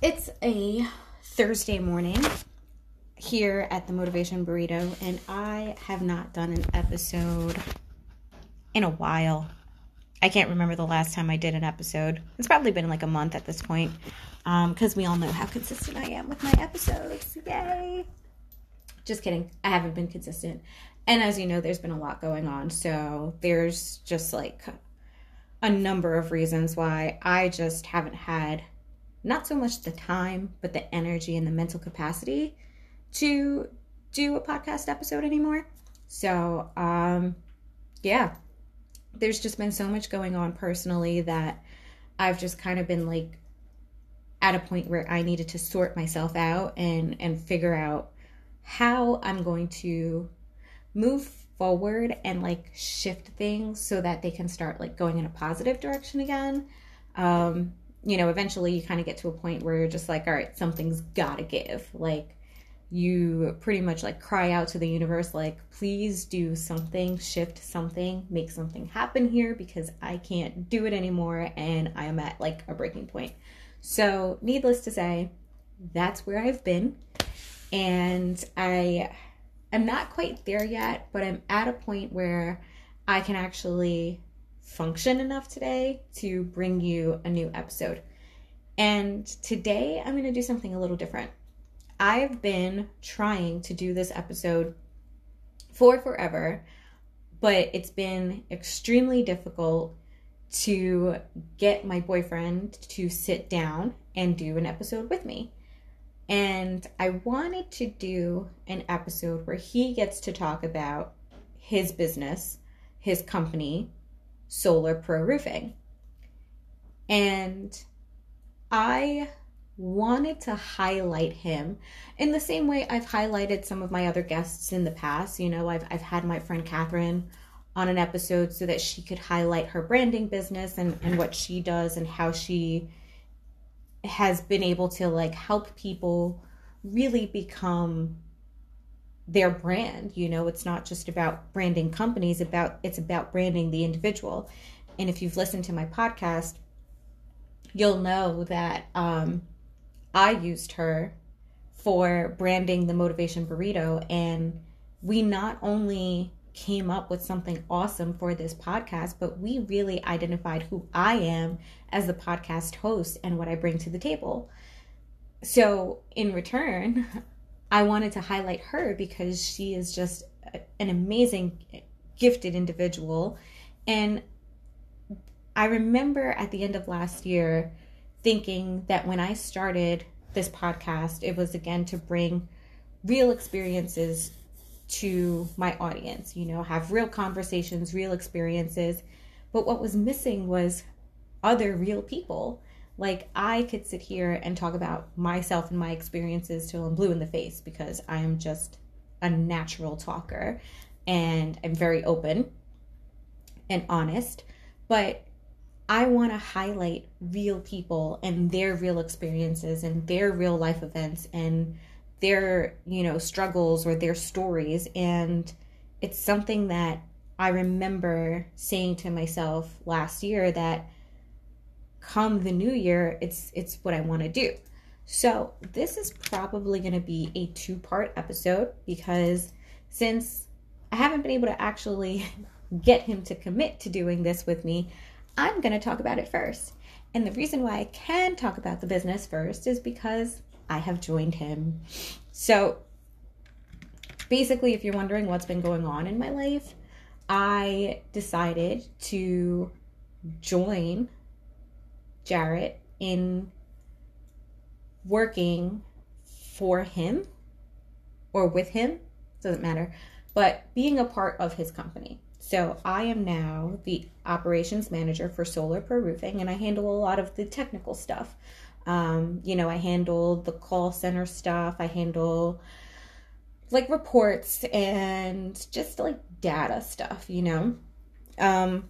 It's a Thursday morning here at the Motivation Burrito, and I have not done an episode in a while. I can't remember the last time I did an episode. It's probably been like a month at this point, because um, we all know how consistent I am with my episodes. Yay! Just kidding. I haven't been consistent. And as you know, there's been a lot going on. So there's just like a number of reasons why I just haven't had not so much the time, but the energy and the mental capacity to do a podcast episode anymore. So, um, yeah, there's just been so much going on personally that I've just kind of been like at a point where I needed to sort myself out and and figure out how I'm going to move forward and like shift things so that they can start like going in a positive direction again. Um, you know, eventually you kind of get to a point where you're just like, all right, something's gotta give. Like, you pretty much like cry out to the universe, like, please do something, shift something, make something happen here because I can't do it anymore and I am at like a breaking point. So, needless to say, that's where I've been. And I am not quite there yet, but I'm at a point where I can actually function enough today to bring you a new episode. And today I'm going to do something a little different. I've been trying to do this episode for forever, but it's been extremely difficult to get my boyfriend to sit down and do an episode with me. And I wanted to do an episode where he gets to talk about his business, his company, Solar Pro Roofing. And I wanted to highlight him in the same way I've highlighted some of my other guests in the past. You know, I've, I've had my friend Catherine on an episode so that she could highlight her branding business and, and what she does and how she has been able to like help people really become their brand you know it's not just about branding companies about it's about branding the individual. And if you've listened to my podcast you'll know that um, i used her for branding the motivation burrito. And we not only came up with something awesome for this podcast but we really identified who i am as the podcast host and what i bring to the table. So in return I wanted to highlight her because she is just an amazing, gifted individual. And I remember at the end of last year thinking that when I started this podcast, it was again to bring real experiences to my audience, you know, have real conversations, real experiences. But what was missing was other real people like I could sit here and talk about myself and my experiences till I'm blue in the face because I am just a natural talker and I'm very open and honest. But I want to highlight real people and their real experiences and their real life events and their, you know, struggles or their stories. And it's something that I remember saying to myself last year that come the new year, it's it's what I want to do. So, this is probably going to be a two-part episode because since I haven't been able to actually get him to commit to doing this with me, I'm going to talk about it first. And the reason why I can talk about the business first is because I have joined him. So, basically, if you're wondering what's been going on in my life, I decided to join Jarrett in working for him or with him, doesn't matter, but being a part of his company. So I am now the operations manager for Solar Pro Roofing, and I handle a lot of the technical stuff. Um, you know, I handle the call center stuff. I handle like reports and just like data stuff. You know, um,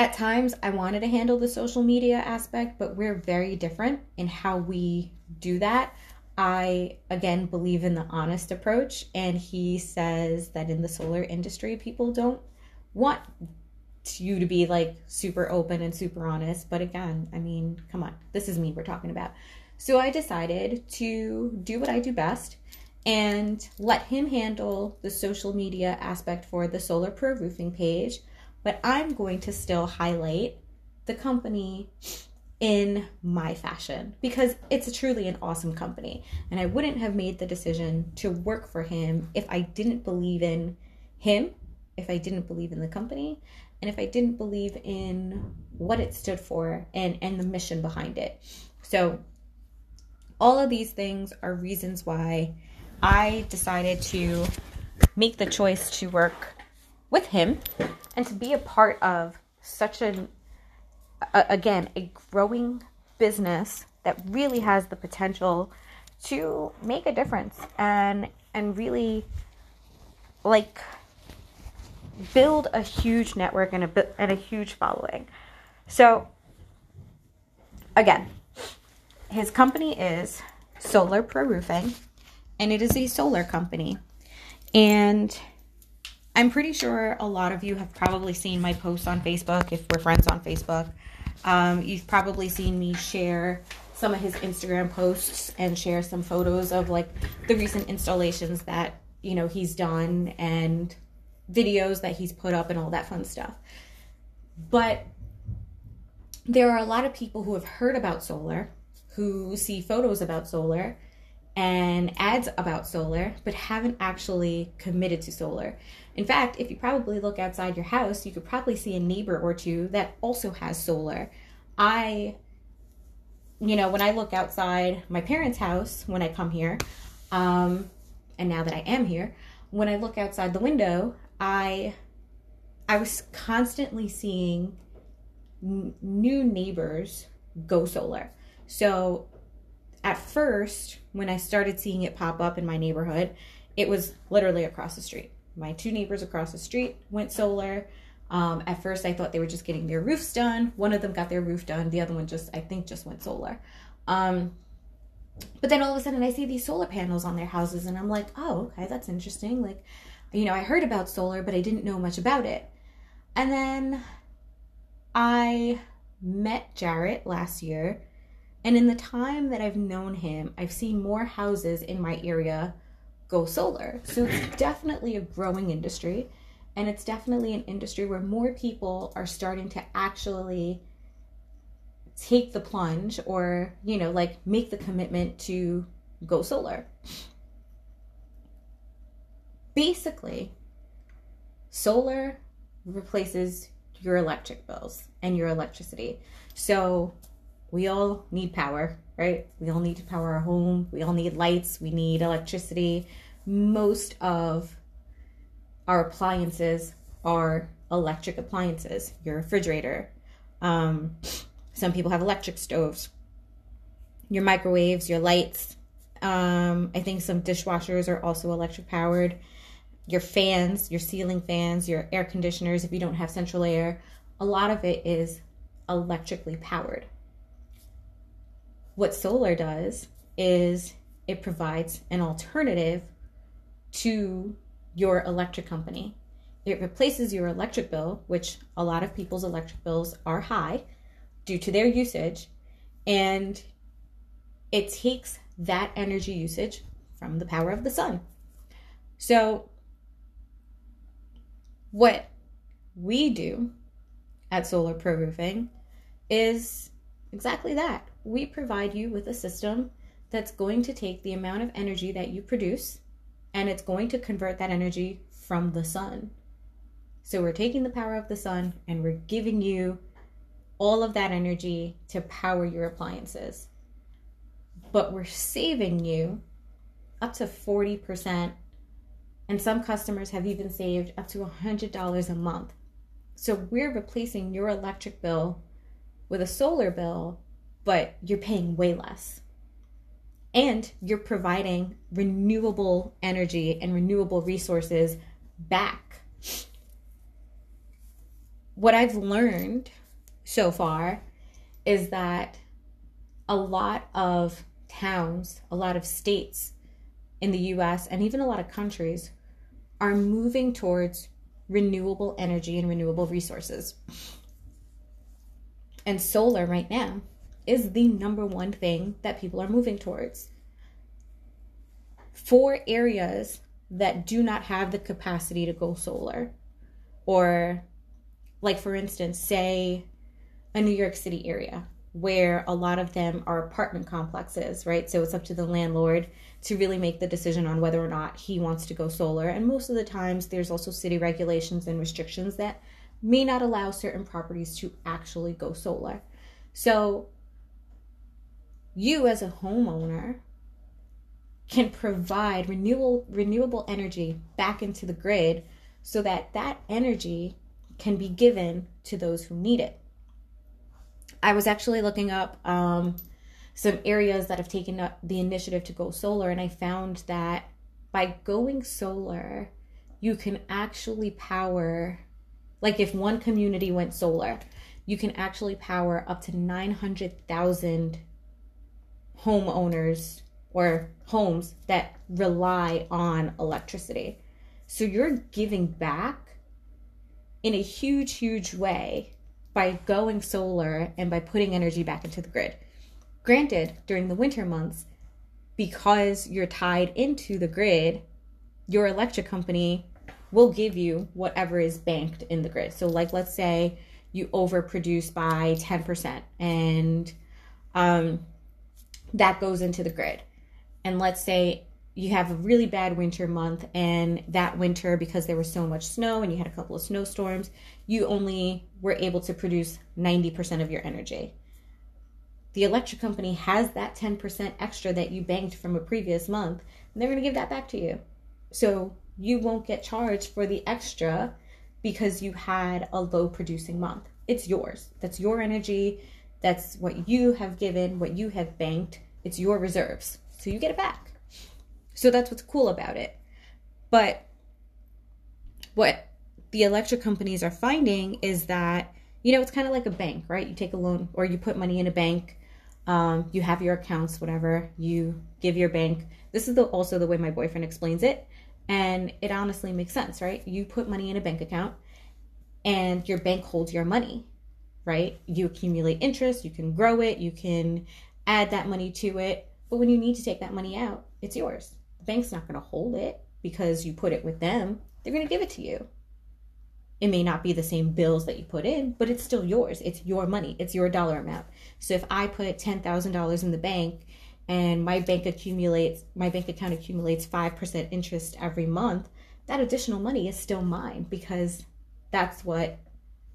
at times I wanted to handle the social media aspect, but we're very different in how we do that. I again believe in the honest approach, and he says that in the solar industry, people don't want you to be like super open and super honest. But again, I mean, come on, this is me we're talking about. So I decided to do what I do best and let him handle the social media aspect for the Solar Pro Roofing page, but I'm going to still highlight the company in my fashion because it's truly an awesome company. And I wouldn't have made the decision to work for him if I didn't believe in him, if I didn't believe in the company, and if I didn't believe in what it stood for and, and the mission behind it. So, all of these things are reasons why I decided to make the choice to work with him and to be a part of such an again, a growing business that really has the potential to make a difference and and really like build a huge network and a and a huge following. So again, his company is Solar Pro Roofing and it is a solar company. And I'm pretty sure a lot of you have probably seen my posts on Facebook if we're friends on Facebook um, you've probably seen me share some of his Instagram posts and share some photos of like the recent installations that you know he's done and videos that he's put up and all that fun stuff. But there are a lot of people who have heard about solar, who see photos about solar and ads about solar, but haven't actually committed to solar. In fact, if you probably look outside your house, you could probably see a neighbor or two that also has solar. I, you know, when I look outside my parents' house when I come here, um, and now that I am here, when I look outside the window, I, I was constantly seeing n- new neighbors go solar. So at first, when I started seeing it pop up in my neighborhood, it was literally across the street my two neighbors across the street went solar. Um, at first, I thought they were just getting their roofs done. One of them got their roof done. The other one just, I think, just went solar. Um, but then all of a sudden, I see these solar panels on their houses, and I'm like, oh, okay, that's interesting. Like, you know, I heard about solar, but I didn't know much about it. And then I met Jarrett last year, and in the time that I've known him, I've seen more houses in my area go solar. So it's definitely a growing industry. And it's definitely an industry where more people are starting to actually take the plunge or, you know, like make the commitment to go solar. Basically, solar replaces your electric bills and your electricity. So we all need power, right? We all need to power our home. We all need lights. We need electricity. Most of our appliances are electric appliances. Your refrigerator. Um, some people have electric stoves. Your microwaves, your lights. Um, I think some dishwashers are also electric powered. Your fans, your ceiling fans, your air conditioners, if you don't have central air, a lot of it is electrically powered. What solar does is it provides an alternative to your electric company. It replaces your electric bill, which a lot of people's electric bills are high due to their usage, and it takes that energy usage from the power of the sun. So, what we do at Solar Pro Roofing is exactly that we provide you with a system that's going to take the amount of energy that you produce and it's going to convert that energy from the sun. So we're taking the power of the sun and we're giving you all of that energy to power your appliances. But we're saving you up to 40%. And some customers have even saved up to $100 a month. So we're replacing your electric bill with a solar bill but you're paying way less. And you're providing renewable energy and renewable resources back. What I've learned so far is that a lot of towns, a lot of states in the US, and even a lot of countries are moving towards renewable energy and renewable resources. And solar right now is the number one thing that people are moving towards. For areas that do not have the capacity to go solar, or like for instance, say a New York City area where a lot of them are apartment complexes, right? So it's up to the landlord to really make the decision on whether or not he wants to go solar. And most of the times, there's also city regulations and restrictions that may not allow certain properties to actually go solar. So, you as a homeowner can provide renewable renewable energy back into the grid so that that energy can be given to those who need it. I was actually looking up um, some areas that have taken up the initiative to go solar, and I found that by going solar, you can actually power, like if one community went solar, you can actually power up to 900,000 homeowners or homes that rely on electricity. So you're giving back in a huge, huge way by going solar and by putting energy back into the grid. Granted, during the winter months, because you're tied into the grid, your electric company will give you whatever is banked in the grid. So, like, let's say you overproduce by 10% and um, that goes into the grid. And let's say you have a really bad winter month and that winter because there was so much snow and you had a couple of snowstorms you only were able to produce 90% of your energy. The electric company has that 10% extra that you banked from a previous month and they're going to give that back to you. So you won't get charged for the extra because you had a low producing month. It's yours. That's your energy that's what you have given what you have banked it's your reserves so you get it back so that's what's cool about it. But what the electric companies are finding is that, you know, it's kind of like a bank, right? You take a loan or you put money in a bank, um, you have your accounts, whatever, you give your bank. This is the, also the way my boyfriend explains it. And it honestly makes sense, right? You put money in a bank account and your bank holds your money, right? You accumulate interest, you can grow it, you can add that money to it. But when you need to take that money out, it's yours. The bank's not going to hold it because you put it with them. They're going to give it to you. It may not be the same bills that you put in, but it's still yours. It's your money. It's your dollar amount. So if I put $10,000 in the bank and my bank accumulates my bank account accumulates 5% interest every month, that additional money is still mine because that's what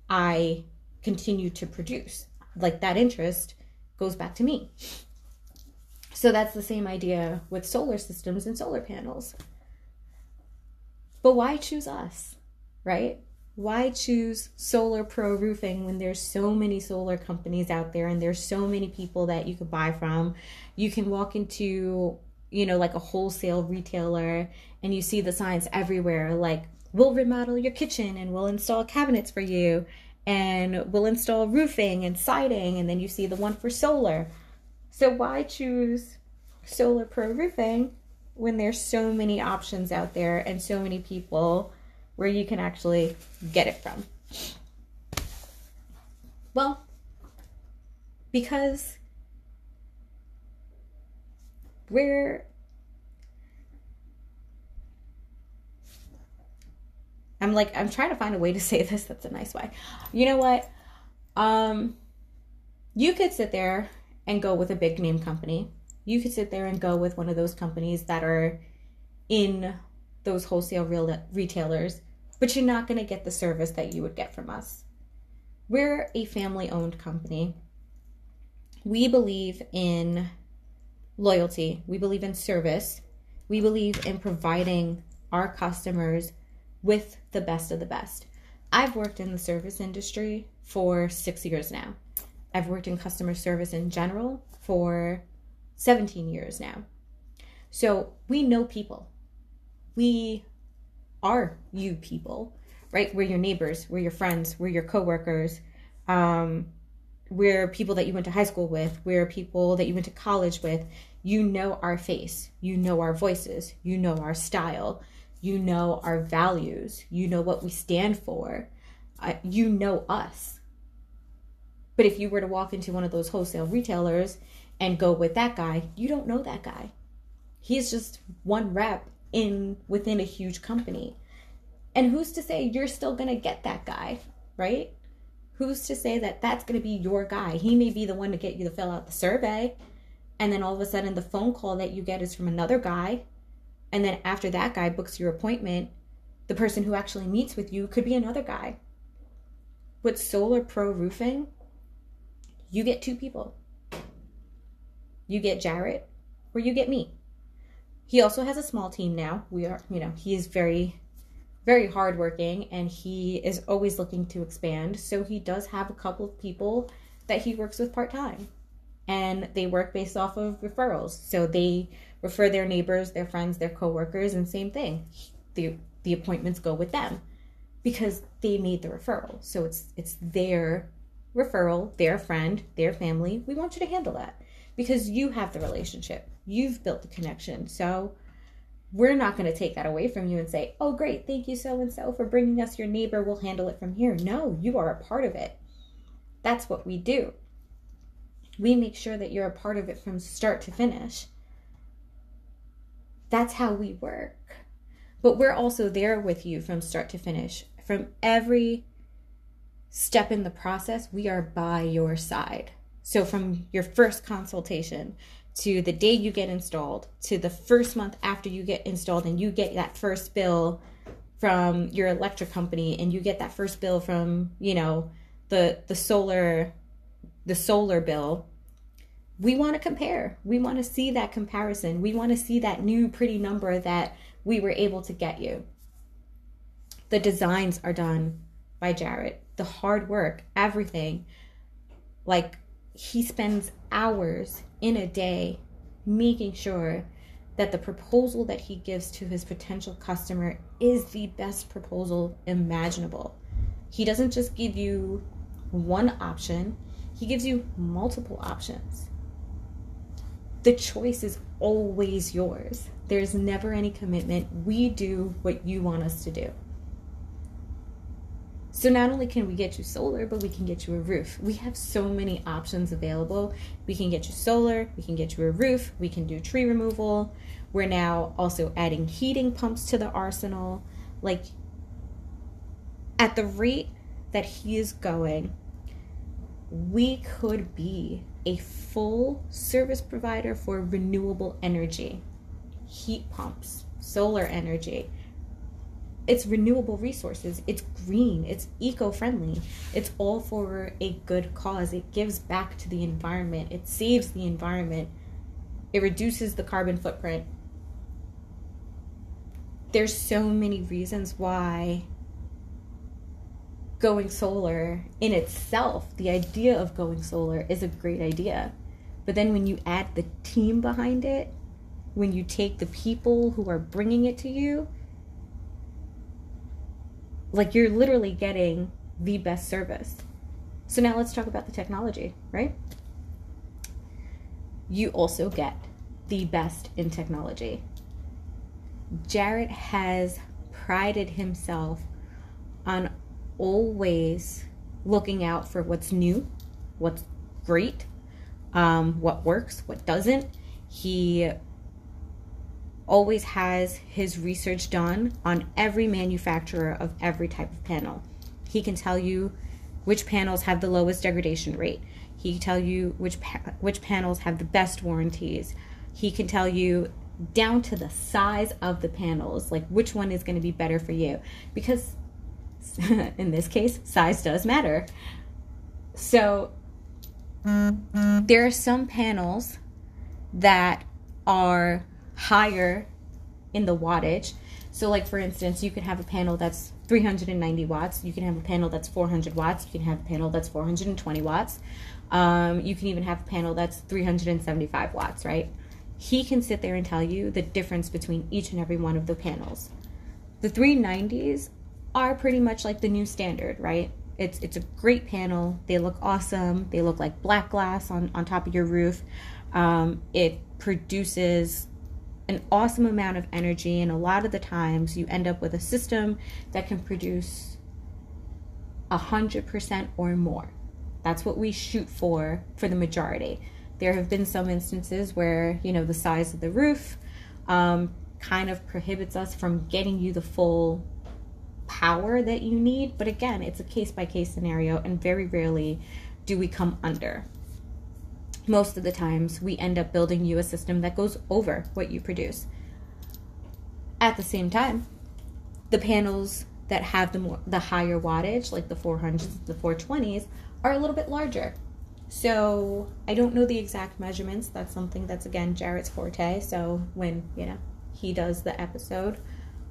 I continue to produce. Like that interest goes back to me. So that's the same idea with solar systems and solar panels. But why choose us, right? Why choose Solar Pro Roofing when there's so many solar companies out there and there's so many people that you could buy from? You can walk into, you know, like a wholesale retailer and you see the signs everywhere like, we'll remodel your kitchen and we'll install cabinets for you and we'll install roofing and siding. And then you see the one for solar so why choose Solar Pro Roofing when there's so many options out there and so many people where you can actually get it from? Well, because we're I'm like I'm trying to find a way to say this that's a nice way. You know what? Um you could sit there and go with a big name company. You could sit there and go with one of those companies that are in those wholesale real retailers, but you're not going to get the service that you would get from us. We're a family owned company. We believe in loyalty, we believe in service, we believe in providing our customers with the best of the best. I've worked in the service industry for six years now. I've worked in customer service in general for 17 years now. So we know people. We are you people, right? We're your neighbors, we're your friends, we're your coworkers. Um, we're people that you went to high school with, we're people that you went to college with. You know our face, you know our voices, you know our style, you know our values, you know what we stand for, uh, you know us But if you were to walk into one of those wholesale retailers and go with that guy, you don't know that guy. He's just one rep in within a huge company. And who's to say you're still going to get that guy, right? Who's to say that that's going to be your guy? He may be the one to get you to fill out the survey. And then all of a sudden, the phone call that you get is from another guy. And then after that guy books your appointment, the person who actually meets with you could be another guy. With Solar Pro Roofing, you get two people. You get Jarrett or you get me. He also has a small team now. We are, you know, he is very, very hardworking and he is always looking to expand. So he does have a couple of people that he works with part time. And they work based off of referrals. So they refer their neighbors, their friends, their coworkers, and same thing. The the appointments go with them because they made the referral. So it's it's their referral, their friend, their family. We want you to handle that because you have the relationship. You've built the connection. So we're not going to take that away from you and say, "Oh, great, thank you so and so for bringing us your neighbor. We'll handle it from here." No, you are a part of it. That's what we do. We make sure that you're a part of it from start to finish. That's how we work. But we're also there with you from start to finish. From every step in the process, we are by your side. So, from your first consultation to the day you get installed to the first month after you get installed and you get that first bill from your electric company and you get that first bill from, you know, the the solar the solar bill we want to compare. We want to see that comparison. We want to see that new pretty number that we were able to get you. The designs are done by Jarrett, the hard work, everything. Like he spends hours in a day making sure that the proposal that he gives to his potential customer is the best proposal imaginable. He doesn't just give you one option, he gives you multiple options the choice is always yours. There's never any commitment. We do what you want us to do. So not only can we get you solar, but we can get you a roof. We have so many options available. We can get you solar, we can get you a roof, we can do tree removal. We're now also adding heating pumps to the arsenal. Like at the rate that he is going, we could be a full service provider for renewable energy, heat pumps, solar energy. It's renewable resources. It's green. It's eco friendly. It's all for a good cause. It gives back to the environment. It saves the environment. It reduces the carbon footprint. There's so many reasons why going solar in itself, the idea of going solar is a great idea. But then when you add the team behind it, when you take the people who are bringing it to you, like you're literally getting the best service. So now let's talk about the technology, right? You also get the best in technology. Jarrett has prided himself on always looking out for what's new, what's great, um, what works, what doesn't. He always has his research done on every manufacturer of every type of panel. He can tell you which panels have the lowest degradation rate. He can tell you which pa- which panels have the best warranties. He can tell you down to the size of the panels, like which one is going to be better for you. Because in this case, size does matter. So there are some panels that are higher in the wattage. So, like for instance, you could have a panel that's 390 watts. You can have a panel that's 400 watts. You can have a panel that's 420 watts. Um, you can even have a panel that's 375 watts, right? He can sit there and tell you the difference between each and every one of the panels. The 390s are pretty much like the new standard, right? It's it's a great panel. They look awesome. They look like black glass on on top of your roof. Um, it produces an awesome amount of energy, and a lot of the times you end up with a system that can produce a hundred percent or more. That's what we shoot for for the majority. There have been some instances where, you know, the size of the roof um, kind of prohibits us from getting you the full power that you need. But again, it's a case by case scenario, and very rarely do we come under. Most of the times, we end up building you a system that goes over what you produce. At the same time, the panels that have the more the higher wattage, like the 400s, the 420s, are a little bit larger. So I don't know the exact measurements. That's something that's again Jarrett's forte. So when you know he does the episode,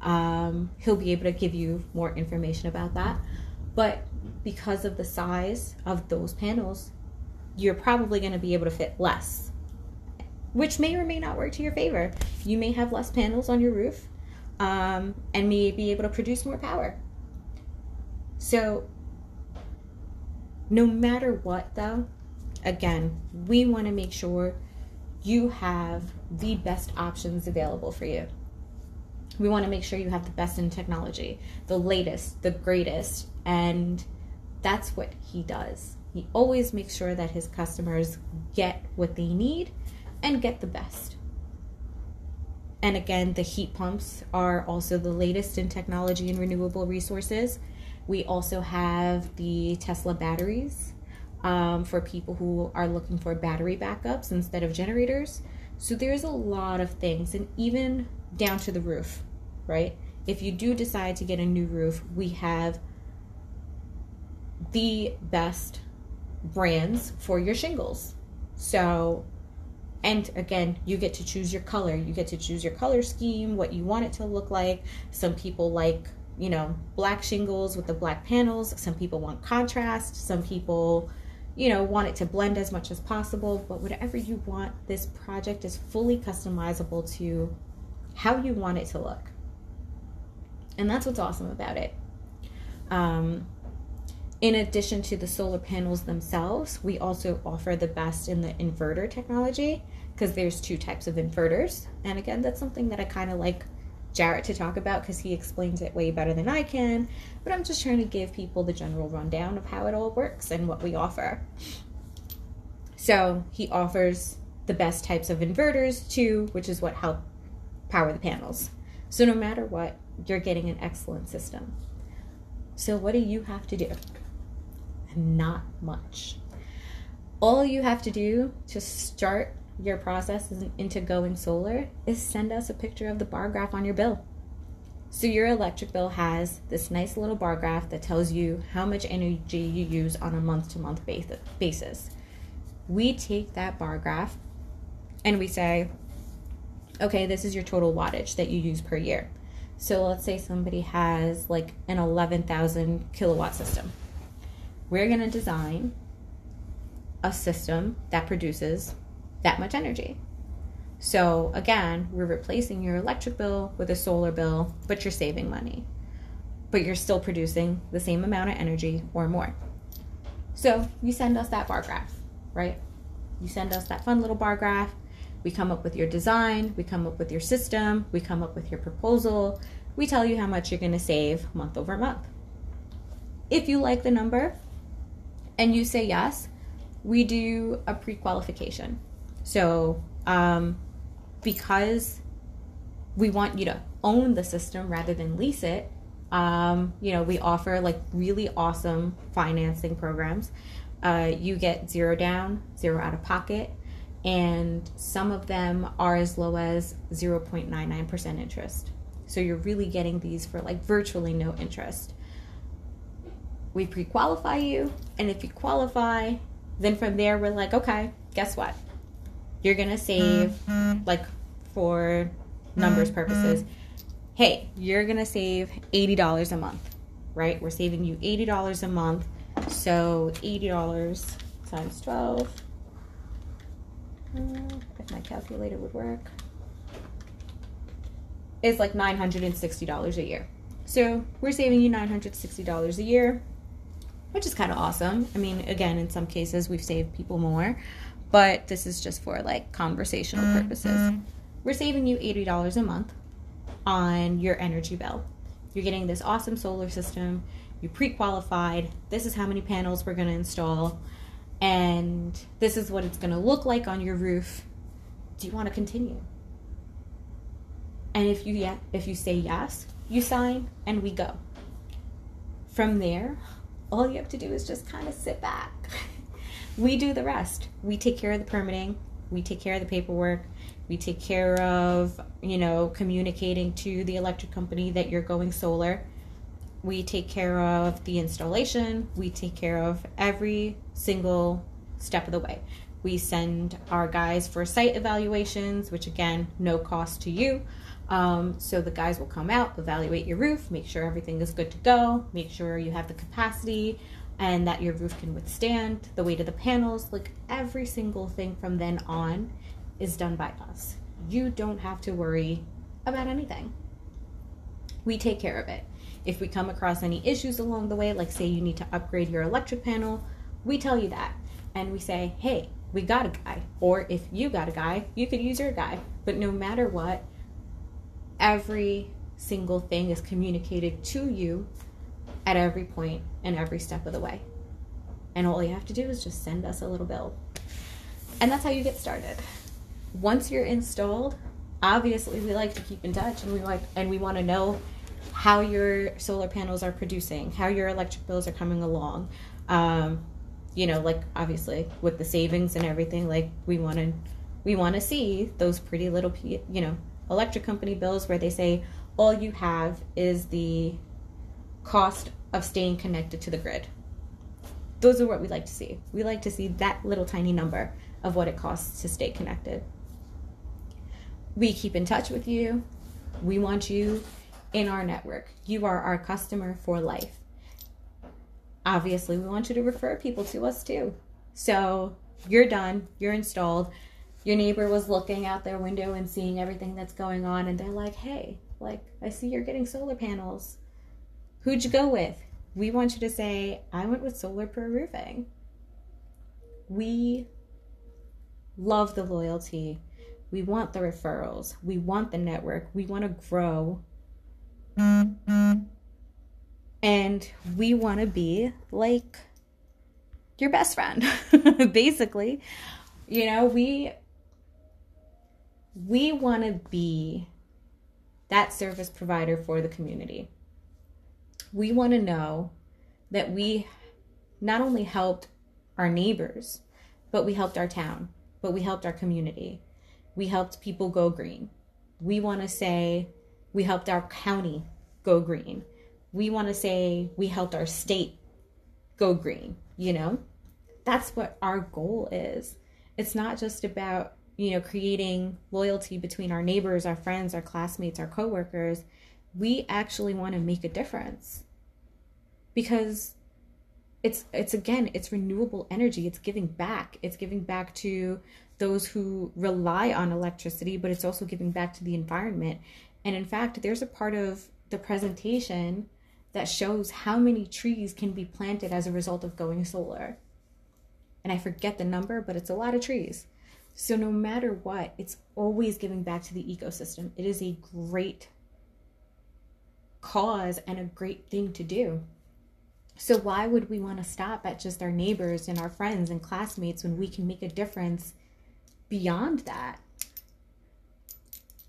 um, he'll be able to give you more information about that. But because of the size of those panels, you're probably going to be able to fit less, which may or may not work to your favor. You may have less panels on your roof um, and may be able to produce more power. So, no matter what, though, again, we want to make sure you have the best options available for you. We want to make sure you have the best in technology, the latest, the greatest, and that's what he does. He always makes sure that his customers get what they need and get the best. And again, the heat pumps are also the latest in technology and renewable resources. We also have the Tesla batteries um, for people who are looking for battery backups instead of generators. So there's a lot of things, and even down to the roof, right? If you do decide to get a new roof, we have the best brands for your shingles. So and again, you get to choose your color. You get to choose your color scheme, what you want it to look like. Some people like, you know, black shingles with the black panels. Some people want contrast. Some people, you know, want it to blend as much as possible. But whatever you want, this project is fully customizable to how you want it to look. And that's what's awesome about it. Um, in addition to the solar panels themselves, we also offer the best in the inverter technology because there's two types of inverters. And again, that's something that I kind of like Jarrett to talk about because he explains it way better than I can. But I'm just trying to give people the general rundown of how it all works and what we offer. So he offers the best types of inverters too, which is what help power the panels. So no matter what, you're getting an excellent system. So what do you have to do? not much. All you have to do to start your process into going solar is send us a picture of the bar graph on your bill. So your electric bill has this nice little bar graph that tells you how much energy you use on a month to month basis. We take that bar graph and we say, okay, this is your total wattage that you use per year. So let's say somebody has like an 11,000 kilowatt system we're going to design a system that produces that much energy. So again, we're replacing your electric bill with a solar bill, but you're saving money. But you're still producing the same amount of energy or more. So you send us that bar graph, right? You send us that fun little bar graph. We come up with your design, we come up with your system, we come up with your proposal. We tell you how much you're going to save month over month. If you like the number, and you say yes, we do a pre qualification. So, um, because we want you to own the system rather than lease it, um, you know, we offer like really awesome financing programs. Uh, you get zero down, zero out of pocket, and some of them are as low as 0.99% interest. So you're really getting these for like virtually no interest we pre-qualify you and if you qualify then from there we're like okay guess what you're gonna save mm-hmm. like for numbers mm-hmm. purposes hey you're gonna save $80 a month right we're saving you $80 a month so $80 times 12 uh, if my calculator would work is like $960 a year so we're saving you $960 a year which is kind of awesome. I mean, again, in some cases we've saved people more, but this is just for like conversational mm-hmm. purposes. We're saving you $80 a month on your energy bill. You're getting this awesome solar system. You pre qualified. This is how many panels we're going to install. and this is what it's going to look like on your roof. Do you want to continue? And if you yeah, if you say yes, you sign and we go. From there, all you have to do is just kind of sit back. we do the rest. We take care of the permitting, we take care of the paperwork, we take care of, you know, communicating to the electric company that you're going solar. We take care of the installation, we take care of every single step of the way. We send our guys for site evaluations, which again, no cost to you. Um, so the guys will come out, evaluate your roof, make sure everything is good to go, make sure you have the capacity and that your roof can withstand the weight of the panels. Like every single thing from then on is done by us. You don't have to worry about anything. We take care of it. If we come across any issues along the way, like say you need to upgrade your electric panel, we tell you that. And we say, hey, we got a guy. Or if you got a guy, you could use your guy. But no matter what, every single thing is communicated to you at every point and every step of the way. And all you have to do is just send us a little bill. And that's how you get started. Once you're installed, obviously we like to keep in touch and we like and we want to know how your solar panels are producing, how your electric bills are coming along. Um, you know, like obviously with the savings and everything, like we want to we want to see those pretty little you know electric company bills where they say all you have is the cost of staying connected to the grid. Those are what we like to see. We like to see that little tiny number of what it costs to stay connected. We keep in touch with you. We want you in our network. You are our customer for life. Obviously, we want you to refer people to us too. So you're done, you're installed your neighbor was looking out their window and seeing everything that's going on and they're like hey like i see you're getting solar panels who'd you go with? We want you to say i went with solar pro roofing. We love the loyalty. We want the referrals. We want the network. We want to grow. And we want to be like your best friend basically. You know we we want to be that service provider for the community. We want to know that we not only helped our neighbors, but we helped our town, but we helped our community. We helped people go green. We want to say we helped our county go green. We want to say we helped our state go green, you know? That's what our goal is. It's not just about you know, creating loyalty between our neighbors, our friends, our classmates, our coworkers, we actually want to make a difference. Because it's it's again, it's renewable energy. It's giving back. It's giving back to those who rely on electricity, but it's also giving back to the environment. And in fact, there's a part of the presentation that shows how many trees can be planted as a result of going solar. And I forget the number, but it's a lot of trees. So no matter what, it's always giving back to the ecosystem. It is a great cause and a great thing to do. So why would we want to stop at just our neighbors and our friends and classmates when we can make a difference beyond that?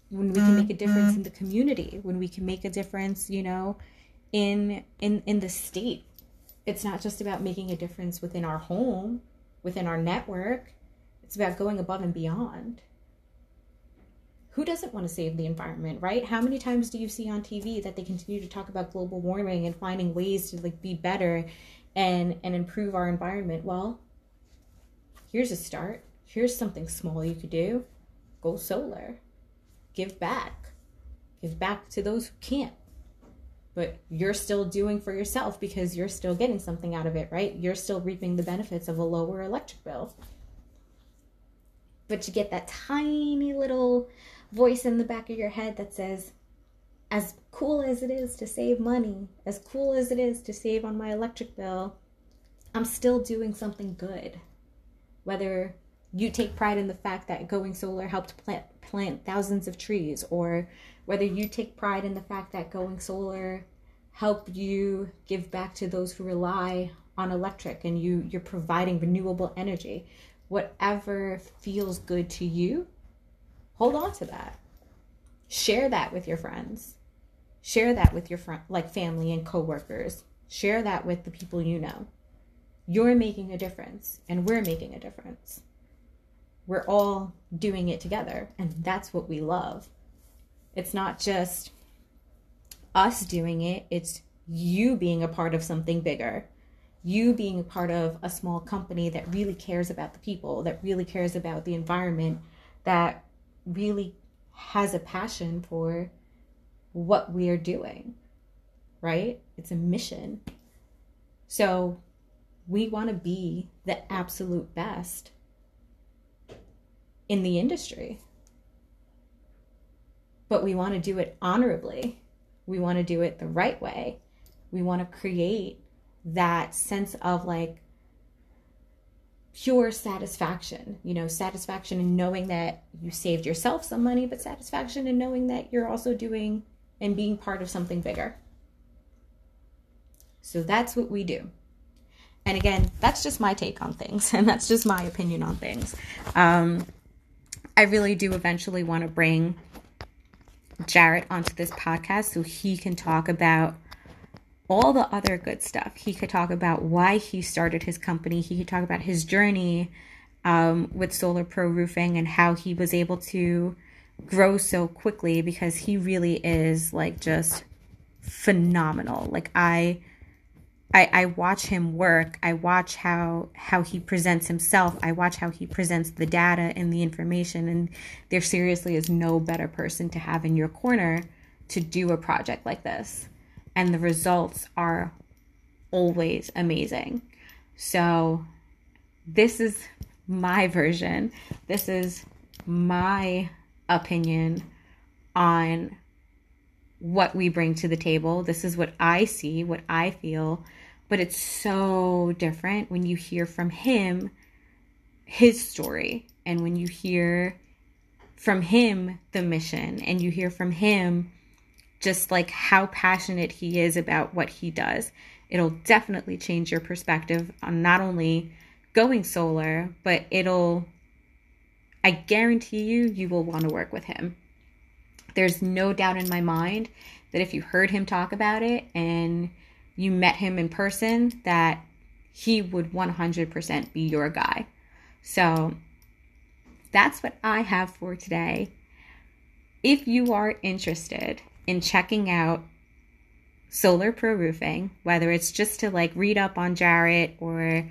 When we can make a difference in mm-hmm. the community, when we can make a difference, you know, in in in the state. It's not just about making a difference within our home, within our network it's about going above and beyond. Who doesn't want to save the environment, right? How many times do you see on TV that they continue to talk about global warming and finding ways to like be better and and improve our environment? Well, here's a start. Here's something small you could do. Go solar. Give back. Give back to those who can't but you're still doing for yourself because you're still getting something out of it, right? You're still reaping the benefits of a lower electric bill but you get that tiny little voice in the back of your head that says, as cool as it is to save money, as cool as it is to save on my electric bill, I'm still doing something good. Whether you take pride in the fact that going solar helped plant plant thousands of trees or whether you take pride in the fact that going solar helped you give back to those who rely on electric and you you're providing renewable energy whatever feels good to you hold on to that. Share that with your friends. Share that with your friend like family and coworkers. Share that with the people you know. You're making a difference and we're making a difference. We're all doing it together and that's what we love. It's not just us doing it it's you being a part of something bigger. You being a part of a small company that really cares about the people that really cares about the environment that really has a passion for what we're doing right it's a mission so we want to be the absolute best in the industry. But we want to do it honorably. We want to do it the right way. We want to create that sense of like pure satisfaction, you know, satisfaction in knowing that you saved yourself some money, but satisfaction in knowing that you're also doing and being part of something bigger. So that's what we do. And again, that's just my take on things, and that's just my opinion on things. Um, I really do eventually want to bring Jarrett onto this podcast so he can talk about all the other good stuff. He could talk about why he started his company, he could talk about his journey um, with Solar Pro Roofing and how he was able to grow so quickly because he really is like just phenomenal. Like, I I, I watch him work. I watch how how he presents himself. I watch how he presents the data and the information. And there seriously is no better person to have in your corner to do a project like this. And the results are always amazing. So this is my version. This is my opinion on what we bring to the table. This is what I see, what I feel. But it's so different when you hear from him his story and when you hear from him the mission and you hear from him just like how passionate he is about what he does. It'll definitely change your perspective on not only going solar, but it'll, I guarantee you, you will want to work with him. There's no doubt in my mind that if you heard him talk about it and you met him in person, that he would 100% be your guy. So that's what I have for today. If you are interested in checking out Solar Pro Roofing, whether it's just to like read up on Jarrett or,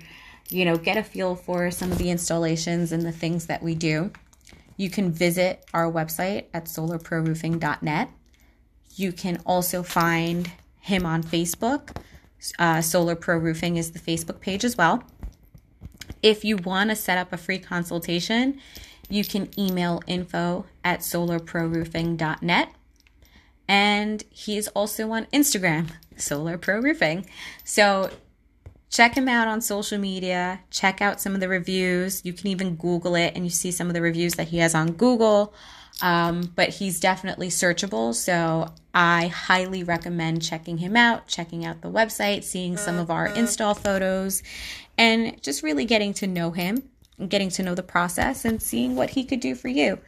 you know, get a feel for some of the installations and the things that we do, you can visit our website at solarproroofing.net. You can also find him on Facebook. Uh, Solar Pro Roofing is the Facebook page as well. If you want to set up a free consultation, you can email info at solarproroofing.net. And he's also on Instagram, Solar Pro Roofing. So check him out on social media. Check out some of the reviews. You can even Google it and you see some of the reviews that he has on Google. Um, but he's definitely searchable. So I highly recommend checking him out, checking out the website, seeing some of our install photos, and just really getting to know him, getting to know the process, and seeing what he could do for you.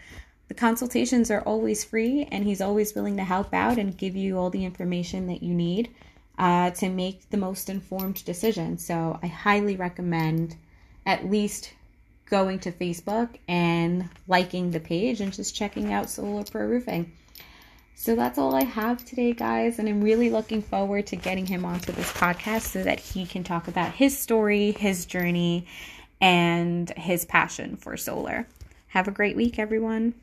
The consultations are always free, and he's always willing to help out and give you all the information that you need uh, to make the most informed decision. So I highly recommend at least going to Facebook and liking the page and just checking out Solar Pro Roofing. So that's all I have today, guys. And I'm really looking forward to getting him onto this podcast so that he can talk about his story, his journey, and his passion for solar. Have a great week, everyone.